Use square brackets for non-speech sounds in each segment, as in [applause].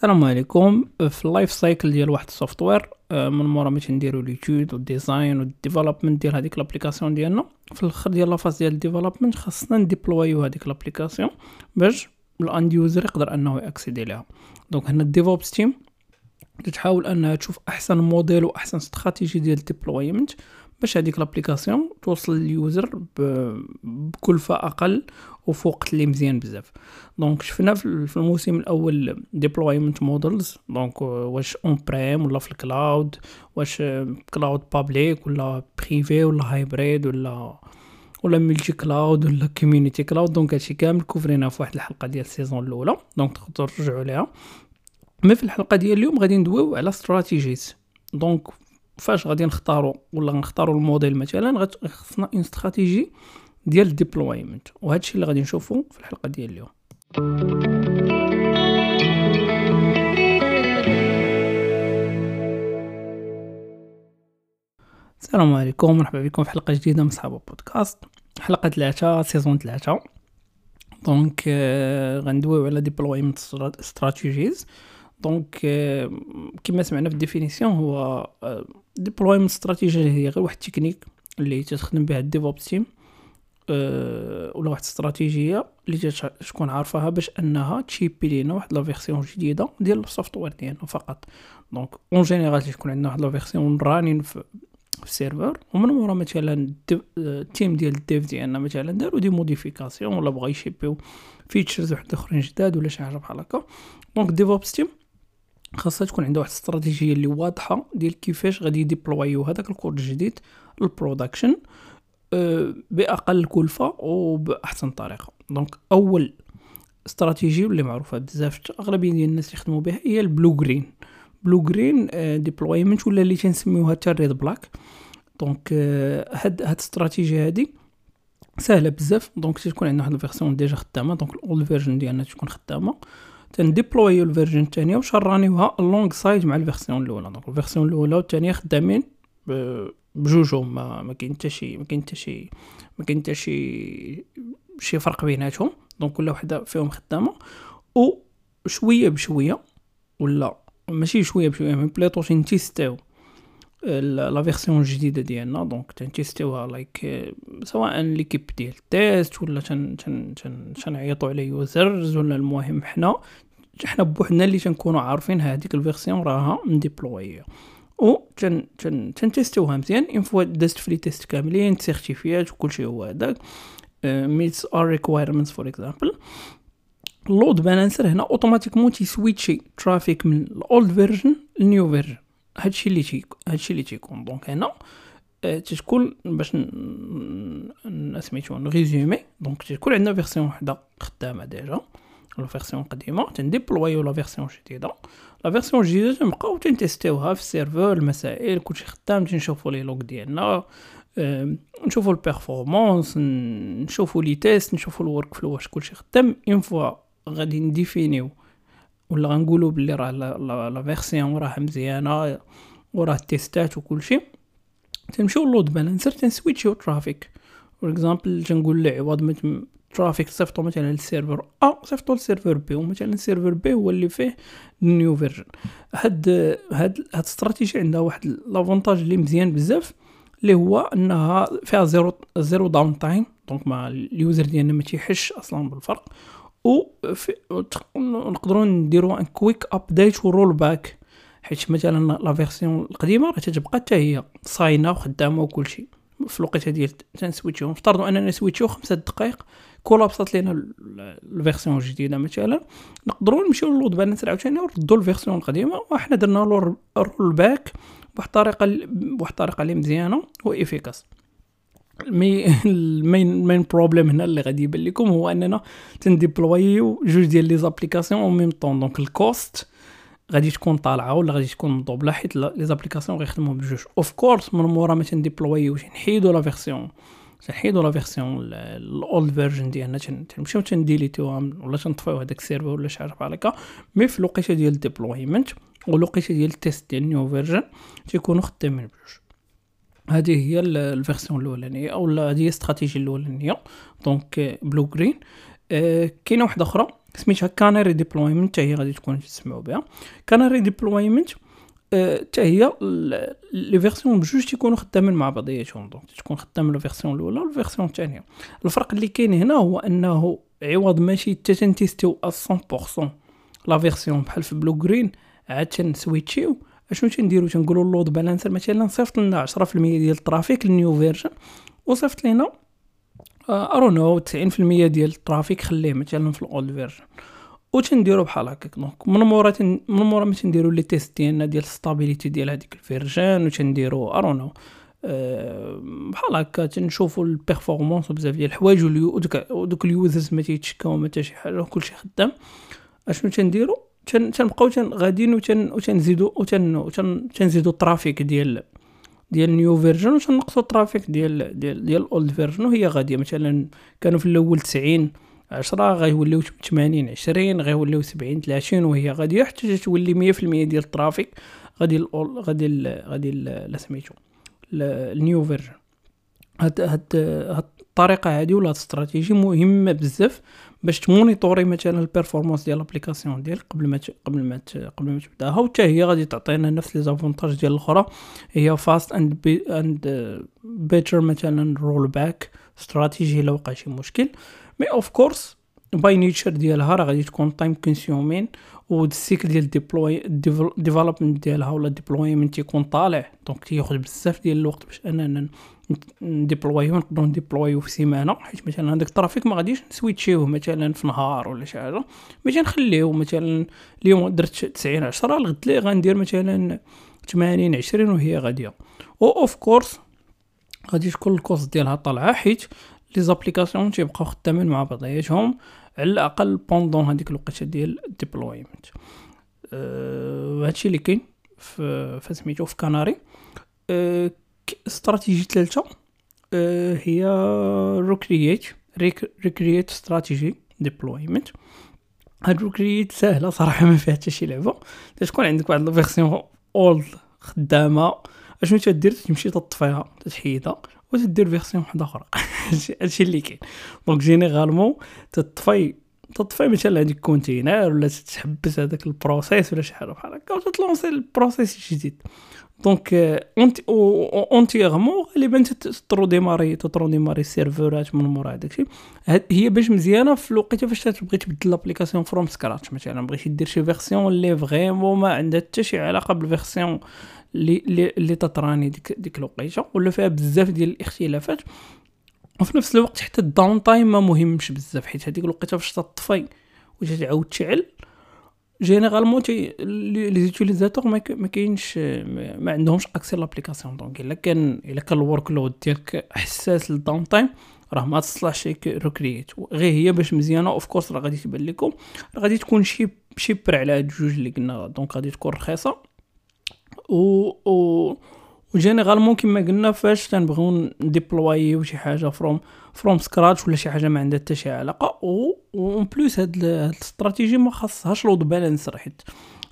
السلام عليكم. في ال life cycle ديال واحد ال software آه، من مورا باش نديرو l'étude وال design وال development ديال هذيك l'application ديالنا. في الآخر ديال la phase ديال ال development خاصنا ن deploy يو هذيك l'application باش ال end user يقدر أنه ي accéder ليها. donc هنا ال DevOps team تحاول أنها تشوف أحسن موديل واحسن استراتيجي ديال ال deployment باش هذيك l'application توصل لل user بكلفة أقل وفي وقت اللي مزيان بزاف. donc شفنا في الموسم الأول deployment models donc واش on-prem ولا في ال cloud واش cloud public ولا privé ولا hybrid ولا ولا multi-cloud ولا community cloud donc هادشي كامل cover ينا في واحد الحلقة ديال ال season الأولى. donc تقدروا ترجعوا ليها. mais في الحلقة ديال اليوم غادي ندويو على strategies donc فاش غادي نختاروا ولا نختاروا الموديل مثلا خصنا une stratégie ديال ال deployment وهذا الشيء اللي غادي نشوفو في الحلقة ديال اليوم. السلام عليكم مرحبا بكم في حلقة جديدة من صحاب بودكاست. حلقة ثلاثة season ثلاثة. donc غندويو على deployment strategies donc كما سمعنا في ال définition هو deployment آه، استراتيجي هي غير واحد التكنيك اللي تخدم بها ال DevOps team أه ولا واحد الاستراتيجيه اللي تكون عارفاها باش أنها ت shipي لينا واحد la version جديدة ديال ال software ديالنا فقط. donc en général تكون عندنا واحد la version running في ال server ومن مورا مثلا ال team ديال ال dev ديالنا مثلا داروا des modifications ولا بغا ي ship يو features واحد آخرين جداد ولا شي حاجة بحال هكا. donc DevOps team خاصها تكون عندها واحد الاستراتيجية اللي واضحة ديال كيفاش غادي ي deploy يو هذاك الكود الجديد لل production أه بأقل كلفة وبأحسن طريقة. donc أول استراتيجي اللي معروفة بزاف أغلبية ديال الناس يخدموا بها هي ال blue-green. blue-green deployment ولا اللي تنسميوها حتى red-black donc هاد هاد الاستراتيجية هادي سهلة بزاف. donc تكون عندنا واحد ال version déjà خدامة. donc ال old version ديالنا تكون خدامة. تن deploy يو ال version الثانية وت run يوها alongside مع ال version الأولى. donc ال version الأولى والثانيه خدامين بجوجهم. ما ما كاين حتى شي ما كاين حتى شي ما كاين حتى شي شي فرق بيناتهم. donc كل وحدة فيهم خدامة. وشويه بشوية ولا ماشي شوية بشوية من plutôt تن test يو la version الجديده ديالنا donc تن test يوها like سواء l'équipe ديال ال test ولا تن تن تن تنعيطوا على users ولا المهم حنا حنا بوحدنا اللي تنكونوا عارفين هذيك ال version راها م deploy يه و تن تن تن test يوها مزيان une fois دازت في les tests كاملين certifiées وكلشي هو هذاك meets our requirements for example ال load balancer هنا automatiquement تي switch ي traffic من ال old version لل new version هادشي اللي تي هادشي اللي تيكون. donc هنا آه، تتكون باش سميتو ن résumer donc تكون عندنا version وحده خدامة déjà. la version قديمة. تن deploy يو la version جديدة. la version جديدة تنبقاو تن test يوها في ال server المسائل كلشي خدام. تنشوفو les logs ديالنا نشوفو ال performance نشوفو les tests نشوفو ال workflow واش كلشي خدام. une fois غادي ن définir يو ولا غنقولوا بلي راه la version راه مزيانة وراه test ات وكلشي تنمشيو load balancer تن switch يو traffic for example تنقول لي عوض ما traffic صيفطو مثلا لل server A صيفطو لل server B ومثلا ال server B هو اللي فيه ال new version هاد هاد هاد الاستراتيجي عندها واحد l'avantage اللي مزيان بزاف اللي هو إنها فيها zero zero downtime donc ما ال user ديالنا ما تيحش أصلا بالفرق. و نقدروا نديروا un quick update و rollback حيت مثلا la version القديمة راه تتبقى حتى هي صاينة وخدامه وكلشي في الوقيته ديال تنسويتشو نفترضوا أننا نسويتشو خمسة دقائق كولابسات لينا ال version الجديدة مثلا. نقدروا نمشيو لل load balance عاوتاني ونردوا ال version القديمة وحنا درنا له ال rollback بواحد الطريقة بواحد الطريقة اللي مزيانة و efficace mais [laughs] ال main ال main problem هنا اللي غادي يبان لكم هو أننا تنديبلويو جوج ديال les applications au même temps donc ال cost غادي تكون طالعة ولا غادي تكون مضوبلة حيت les applications غيخدموا بجوج. of course من مورا ما تنديبلويوش نحيدو la version تنحيدو la version ال old version ديالنا تنمشيو تنديليتيوها ولا تنطفيو هذاك ال server ولا شي حاجة بحال هكا. mais في الوقيتة ديال ال deployment والوقيتة ديال ال test ديال ال new version تيكونوا خدامين بجوج. هذه هي ال version الأولانية أو هذه هي الاستراتيجيه الأولانية. donc blue green آه كاينة واحدة أخرى سميتها canary deployment حتى هي غادي تكون تسمعوا بها. canary deployment حتى هي les versions بجوج تيكونوا خدامين مع بعضياتهم. donc تكون خدام la version الاولى وال version الثانية. الفرق اللي كاين هنا هو أنه عوض ماشي حتى تنتيستيو 100% la version بحال في blue green عاد تنسويتشيو. أشنو تنديرو؟ تنقولوا ال load balancer مثلا صيفط لنا 10% ديال ال traffic لل new version وصيفط لنا around 90% ديال ال traffic خليه مثلا في ال old version و تنديرو بحال هكاك. donc من مورا تن... من مورا ما تنديرو les tests ديالنا ديال stability ديال هذيك ال version و تنديرو around أه بحال هكا تنشوفو ال performance وبزاف ديال الحوايج ودوك ال users ما تيتشكاو ما حتى شي حاجة كلشي خدام. أشنو تنديرو؟ تن تنبقاو تن غاديين وتن وتنزيدو وتن وتن تنزيدو ال traffic ديال ديال new version وتنقصو ال traffic ديال ديال ديال ال old version وهي غادية. مثلا كانوا في الأول 90 10 غيوليو 80 20 غيوليو 70 30 وهي غادية. حتى تولي 100% ديال ال traffic غادي ال غادي ال غادي لا سميتو ال new version. هاد هاد هاد الطريقة هادي ولا هاد الاستراتيجي مهمه بزاف باش تمونيطوري مثلا ال performance ديال ال application ديالك قبل ما قبل ما قبل ما تبدأها. وحتى هي غادي تعطينا نفس les avantages ديال الأخرى. هي fast and and better مثلا rollback strategy لو وقع شي مشكل. mais of course by nature ديالها راه غادي تكون time consuming وال cycle ديال ال deploy development ديالها ولا deployment تيكون طالع. donc تياخذ بزاف ديال الوقت باش أننا نديبلويو نقدروا نديبلويو في سيمانة. حيت مثلا هذاك ال traffic ما غاديش نسويتشيوه مثلا في نهار ولا شي حاجة. باش نخليه مثلا اليوم درت 90 10 الغد لي غندير مثلا 80 20 وهي غادية. أو of course غادي تكون ال cost ديالها طالعة حيت les applications تيبقاو خدامين مع بعضياتهم. على الأقل pendant هذيك الوقيتة ديال ال deployment أه هادشي اللي كاين في فسميتو في canary. strategy ثالثه أه هي recreate recreate strategy deployment هاد recreate ساهله صراحة ما فيها حتى شي لعبة. تكون عندك واحد ال version old خدامة أشنو تدير؟ تمشي تطفيها تحيدها وتدير version واحدة أخرى. [laughs] هادشي اللي كاين. donc généralement تطفي تطفي مثلا هذيك container ولا تحبس هذاك ال process ولا شي حاجة بحال هكا وتتلونسي ال process الجديد. donc entière entièrement غالبا تطرو ديماري تطرو ديماري السيرفرات من مورا الشيء هي باش مزيانه في الوقيته فاش تبغي تبدل l'application from scratch مثلا بغيتي دير شي version اللي vraiment ما عندها حتى شي علاقة بال version اللي اللي تطراني ديك ديك الوقيتة ولا فيها بزاف ديال الاختلافات. وفي نفس الوقت حتى ال downtime ما مهمش بزاف حيت هذيك الوقيتة فاش تطفي وتعاود تشعل généralement تي les utilisateurs ما كاينش ما عندهمش accès l'application donc الا كان الا كان ال workload ديالك حساس لل downtime راه ما تصلحش recreate غير هي باش مزيانه of course راه غادي تبان لكم راه غادي تكون شي cheaper على هاد الجوج اللي قلنا donc غادي تكون رخيصه و و و généralement كيما قلنا فاش تنبغيو نديبلوايو شي حاجة from from scratch ولا شي حاجة ما عندها حتى شي علاقه و en plus هاد الاستراتيجي ما خاصهاش load balancer حيت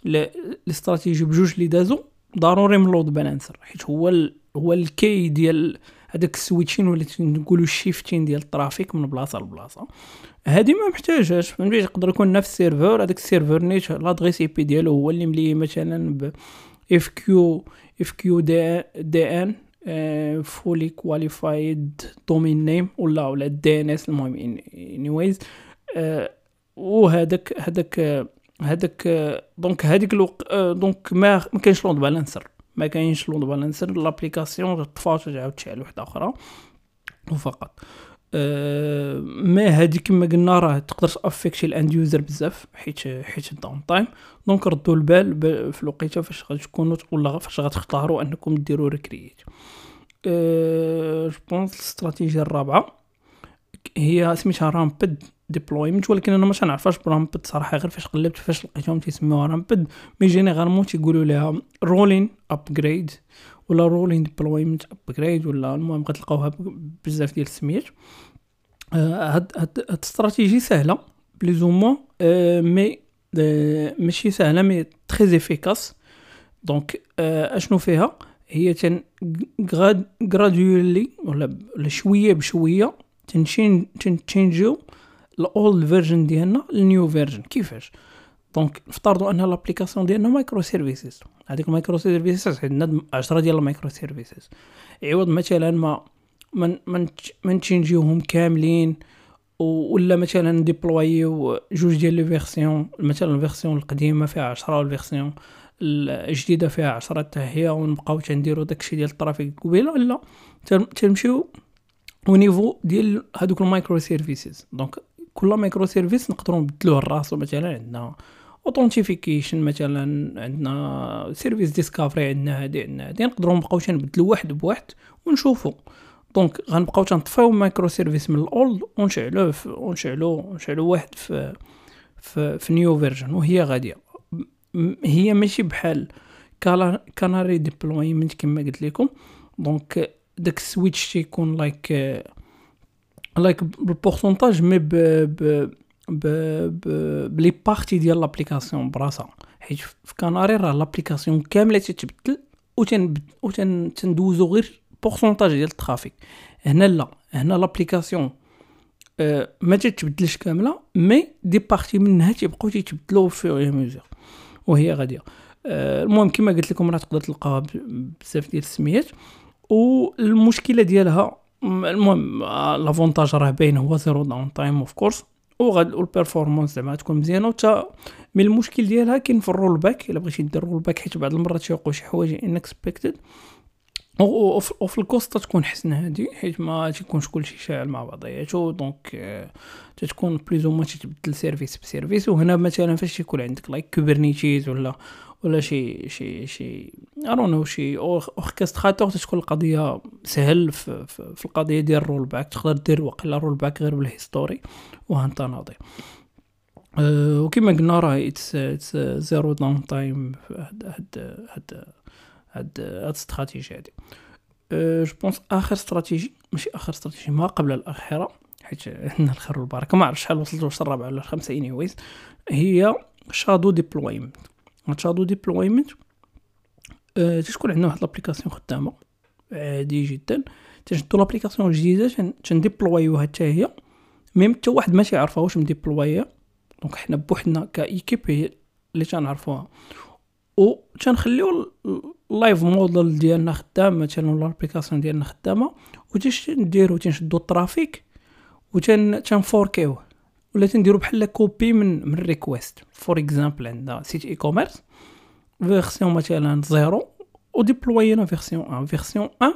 الاستراتيجي بجوج اللي دازو ضروري من load balancer حيت هو ال هو ال key ديال هذاك ال switching ولا نقولوا ال shifting ديال ال traffic من بلاصه لبلاصه هادي ما محتاجهاش فهمتي يقدر يكون نفس ال server هذاك ال server نيت l'adresse IP ديالو هو اللي ملي مثلا ب FQ Q D DN fully qualified domain name ولا ولا اس المهم. anyways وهذاك هذاك هذاك donc هذيك الوقت donc ما ما كاينش load balancer ما كاينش load balancer l'application تطفى تعاود تشعل وحده أخرى. وفقط. أه ما هادي كما قلنا راه تقدر t'affecter ال end user بزاف حيت حيت ال downtime donc ردوا البال في الوقيتة فاش غادي تكونوا ولا فاش غتختاروا أنكم ديروا recreate أه je pense الاستراتيجية الرابعة هي سميتها ramped deployment ولكن أنا ما تنعرفهاش ب ramped صراحة غير فاش قلبت فاش لقيتهم تيسميوها ramped mais généralement تيقولوا لها rolling upgrade ولا rolling deployment upgrade ولا المهم غتلقاوها بزاف ديال السميات هاد هاد استراتيجي سهلة plus ou moins mais ماشي سهلة mais très efficace donc أشنو فيها؟ هي تن gradually ولا شوية بشوية تنشين تنشينجيو ال old version ديالنا لل new version كيفاش؟ donc نفترضوا أن l'application ديالنا microservices هذيك ال microservices عندنا 10 ديال ال microservices عوض مثلا ما من من من تشينجيوهم كاملين ولا مثلا نديبلويو جوج ديال les versions مثلا ال version القديمة فيها 10 وال version الجديدة فيها 10 حتى هي ونبقاو تنديرو داكشي ديال ال trafic قبيلة لا؟ تنمشيو au niveau ديال هادوك ال microservices donc كل microservice نقدروا نبدلوه لراسو مثلا عندنا authentication مثلا عندنا service discovery عندنا هادي عندنا هادي نقدروا نبقاو نبدلو واحد بواحد ونشوفو. donc غنبقاو تنطفيو microservice من ال old ونشعلوه ونشعلو ونشعلو واحد في في, في new version وهي غادية. هي ماشي بحال canary deployment كما قلت لكم. donc داك ال switch تيكون like like بال pourcentage mais ب ب ب les parties ديال l'application براسها. حيت في كناري راه l'application كاملة تتبدل و تندوزو غير pourcentage ديال ال trafic. هنا لا. هنا l'application أه ما تتبدلش كاملة mais des parties منها تيبقاو تيتبدلو à mesure وهي غادية. أه المهم كما قلت لكم راه تقدر تلقاها بزاف ديال السميات. والمشكلة ديالها المهم l'avantage راه باين هو zero downtime of course وغاد وال performance زعما تكون مزيانة وتا من المشكل ديالها كاين في ال rollback إلا بغيتي دير rollback حيت بعض المرات تيوقعوا شي حوايج unexpected وفي ال cost تكون حسن هادي حيت ما تيكونش كلشي شاعل مع بعضياتو donc آه، تتكون plus ou ما تتبدل service ب service. وهنا مثلا فاش تيكون عندك like Kubernetes ولا ولا شي شي شي ارون شي orchestrateur تكون القضية سهل في, في, في القضية ديال ال rollback. تقدر دير واقيلا rollback غير بال history وهانت ناضي أه وكما قلنا راه it's zero downtime هاد هاد هاد هاد هاد الاستراتيجي هادي. أه je pense آخر استراتيجي ماشي آخر استراتيجي ما قبل الأخيرة حيت عندنا الخير والبركة. ما عرفتش شحال وصلت واش الرابعه ولا الخامسه anyways هي shadow deployment shadow deployment أه تكون عندنا واحد l'application خدامة. عادي جدا. تنشدو l'application جديده تن déployer وها حتى هي. même حتى واحد ما تيعرفها واش م déployer ة donc حنا بوحدنا ك équipe اللي تنعرفوها. و تنخليو ال live model ديالنا خدام مثلا ولا ال application ديالنا خدامة. و نديرو تنشدو ال trafic. و تن fork يوه. ولا تنديرو بحال copie من من request for example عندنا site e-commerce version مثلا zéro و déployer نا version 1 version 1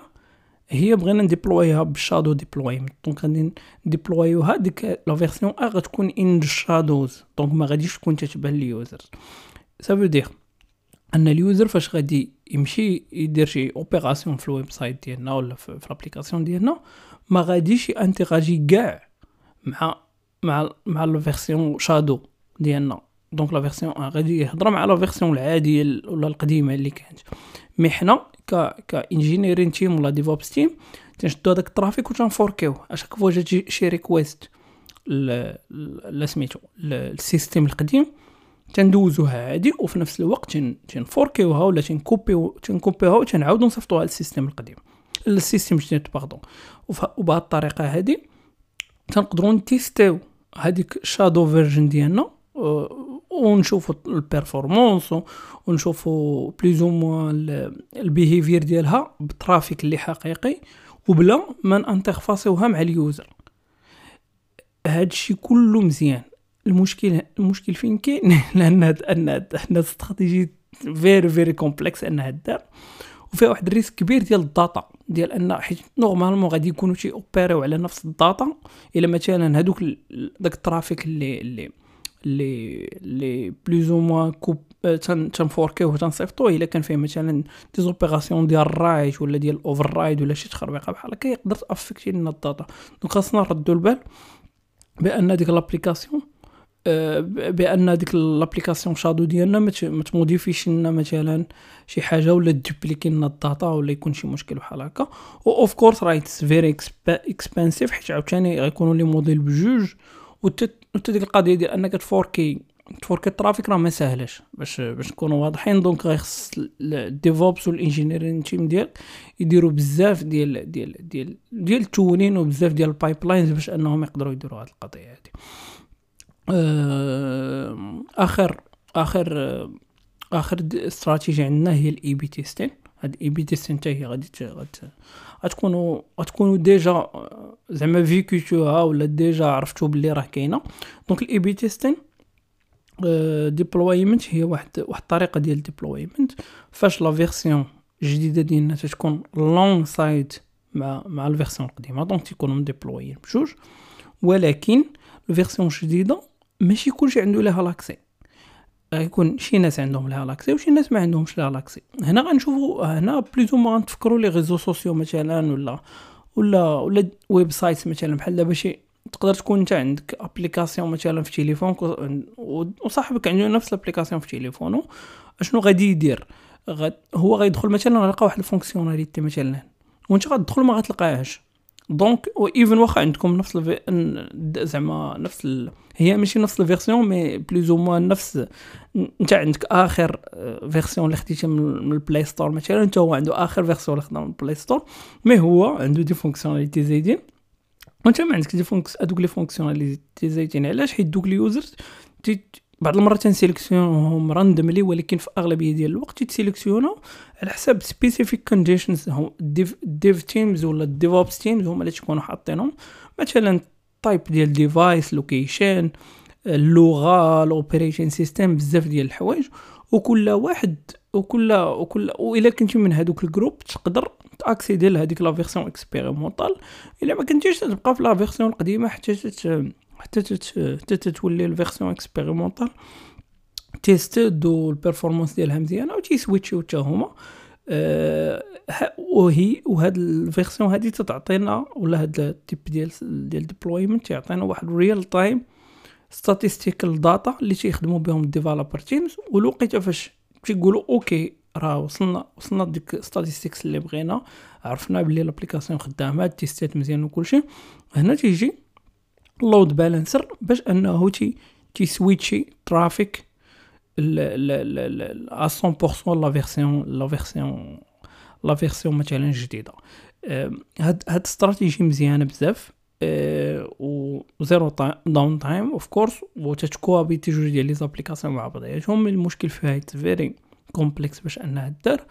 هي بغينا ن déployer ها بال shadow deployment donc غادي ن déployer وها ديك la version 1 غتكون in the shadows donc ما غاديش تكون تتبان لل user ça veut dire أن ال user فاش غادي يمشي يدير شي opération في ال website ديالنا ولا في, ال application ديالنا ما غاديش interagir كاع مع مع مع la version shadow ديالنا. donc la version غادي يهضر مع la version العادية ولا القديمة اللي كانت. mais حنا ك ك engineering team ولا DevOps team تنشدو هذاك ال trafic و تن fork يوه. à chaque fois جات شي request لا سميتو ال système القديم تندوزوها عادي وفي نفس الوقت تن fork يوها ولا تن copier تن copier وها تنعاودو نصيفطوها لل système القديم. ال système الجديد pardon وبهذه الطريقة هذه تنقدروا ن tester. هذيك shadow version ديالنا ونشوفوا ال performance ونشوفوا plus ou moins ال behavior ديالها بال trafic اللي حقيقي وبلا ما ن interfacer وها مع ال user. هادشي كله مزيان. المشكل المشكل فين كاين؟ [laughs] لأن هاد أن هاد استراتيجي very very complex أنها دار. وفيها واحد ال risque كبير ديال ال data ديال أن حيت normalement غادي يكونوا تي opérer على نفس ال data إلا مثلا هادوك داك ال trafic اللي اللي اللي اللي plus ou moins copie تن fork يوه تنصيفطوه إلا كان فيه مثلا des opérations ديال ال write ولا ديال ال override ولا شي تخربيقة بحال هكا يقدر t'affecter لنا ال data. donc خاصنا نردو البال بأن ديك l'application آه، بأن ديك l'application shadow ديالنا ما تموديفيش لنا مثلا شي حاجة ولا دوبليكي لنا ال data ولا يكون شي مشكل بحال هكا. و of course راه it's very expensive حيت عاوتاني غيكونوا les modèles بجوج. و ديك القضية ديال أنك تفوركي تفوركي ال traffic راه ما ساهلاش باش باش نكونوا واضحين donc غيخص ال DevOps وال engineering team ديالك يديروا بزاف ديال ديال ديال ديال ال tuning وبزاف ديال ال pipelines باش أنهم يقدروا يديروا هذه القضية آه، آخر آخر آه، آخر استراتيجيه عندنا هي ال A/B testing هاد ال A/B testing حتى هي غادي غتكونوا غتكونوا déjà آه، زعما فيكوتوها ولا déjà عرفتوا بلي راه كاينة. donc ال A/B testing deployment هي واحد واحد الطريقة ديال deployment فاش la version الجديده ديالنا تتكون alongside مع مع ال version القديمة donc تيكونوا مديبلويين بجوج. ولكن ال version الجديدة ماشي كلشي عنده ليها l'accès. غيكون شي ناس عندهم ليها l'accès وشي ناس ما عندهمش ليها l'accès. هنا غنشوفوا هنا بليزو ما غنتفكروا les réseaux sociaux مثلا ولا ولا ولا website مثلا. بحال دابا شي تقدر تكون انت عندك application مثلا في تليفون وصاحبك عنده نفس ال application في تليفونه أشنو غادي يدير؟ غد هو غيدخل مثلا غيلقى واحد ال fonctionnalité مثلا. وانت غتدخل ما غتلقاهاش. donc even واخا عندكم نفس ال ve... زعما نفس ال... هي ماشي نفس ال version mais plus ou moins نفس انت عندك آخر version اللي خديتها من ال Play Store مثلا انت هو عنده آخر version اللي خدها من ال Play Store mais هو عنده des fonctionnalités زايدين. وانت ما عندك des fonc هذوك les fonctionnalités زايدين علاش؟ حيت دوك ال users بعض المرات تنسيليكسيونهم randomly ولكن في أغلبية ديال الوقت تيتسيليكسيونو على حساب specific conditions ال dev dev teams ولا ال DevOps teams هما اللي تكونوا حاطينهم. مثلا type ديال device location اللغة ال operating system بزاف ديال الحوايج. وكل واحد وكل وكل وإلا كنتي من هذوك ال group تقدر تاكسيدي لهذيك la version expérimentale إلا ما كنتيش تبقى في la version القديمة حتى حتى حتى تتولي ال version expérimentale tested وال performance ديالها مزيانه وتيسويتشيو حتى هما. أه وهي وهاد الفيرسيون هادي تتعطينا ولا هاد ال type ديال ديال deployment تيعطينا واحد real time statistical data اللي تيخدموا بهم ال developer teams والوقيته فاش تيقولوا okay راه وصلنا وصلنا ديك statistics اللي بغينا عرفنا بلي ال application خدامة تيستات مزيان وكلشي. هنا تيجي load balancer باش أنه تي تيسويتشي traffic ل ل ل ل 100% la version la version la version مثلا جديدة. هاد هاد استراتيجي مزيانة بزاف. آه، و zero downtime of course وتتكوابيتي جوج ديال les applications مع بعضياتهم المشكل فيها very complex باش أنها دار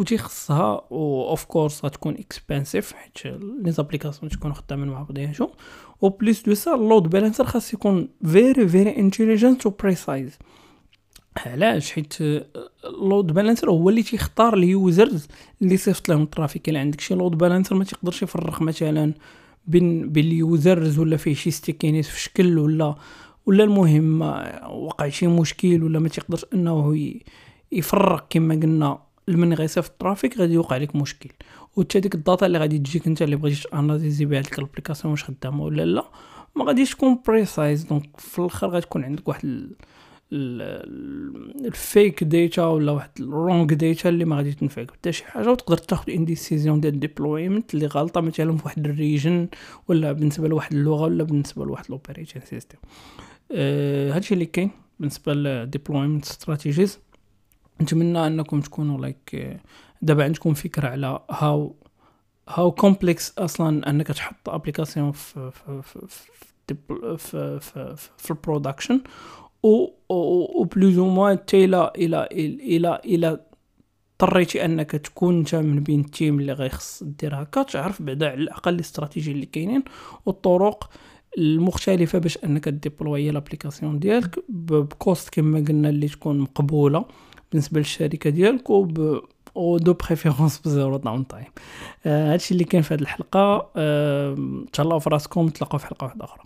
وتيخصها of course غتكون expensive حيت les applications تكون خدامين مع بعضياتهم و plus de ça ال load balancer خاص يكون very very intelligent و precise علاش؟ حيت ال load balancer هو اللي تيختار ال users اللي صيفط لهم ال traffic. إلا عندك شي load balancer ما تيقدرش يفرق مثلا بين بين ال users ولا فيه شي stickiness في شكل ولا ولا المهم وقع شي مشكل ولا ما تيقدرش إنه يفرق كما قلنا لمن غيصيفط ال traffic غادي يوقع لك مشكل. وتا ديك ال data اللي غادي تجيك انت اللي بغيتي اناليزي بها ديك ال application واش خدامة ولا لا ما غاديش تكون precise donc في الآخر غتكون عندك واحد ال- ال- ال fake data ولا واحد ال wrong data اللي ما غادي تنفعك حتى شي حاجة. وتقدر تاخذ une décision ديال deployment اللي غلطه مثلا في واحد ال region ولا بالنسبة لواحد اللغة ولا بالنسبة لواحد ال operating system أه هادشي اللي كاين بالنسبة ل deployment strategies نتمنى أنكم تكونوا like دابا عندكم فكرة على how how complex أصلا أنك تحط application في في في في في, في, ال production و و plus ou moins حتى إلى إلى إلى إلى اضطريتي أنك تكون انت من بين ال team اللي غيخص دير هكا تعرف بعدا على الأقل الاستراتيجي اللي كاينين والطرق المختلفة باش أنك ديبلوي l'application ديالك ب cost كما قلنا اللي تكون مقبولة. بالنسبة للشركة ديالك وب ou de préférence ب zero downtime هادشي اللي كان في هاد الحلقة آه، تهلاو في راسكم تلاقاو في حلقة واحدة أخرى.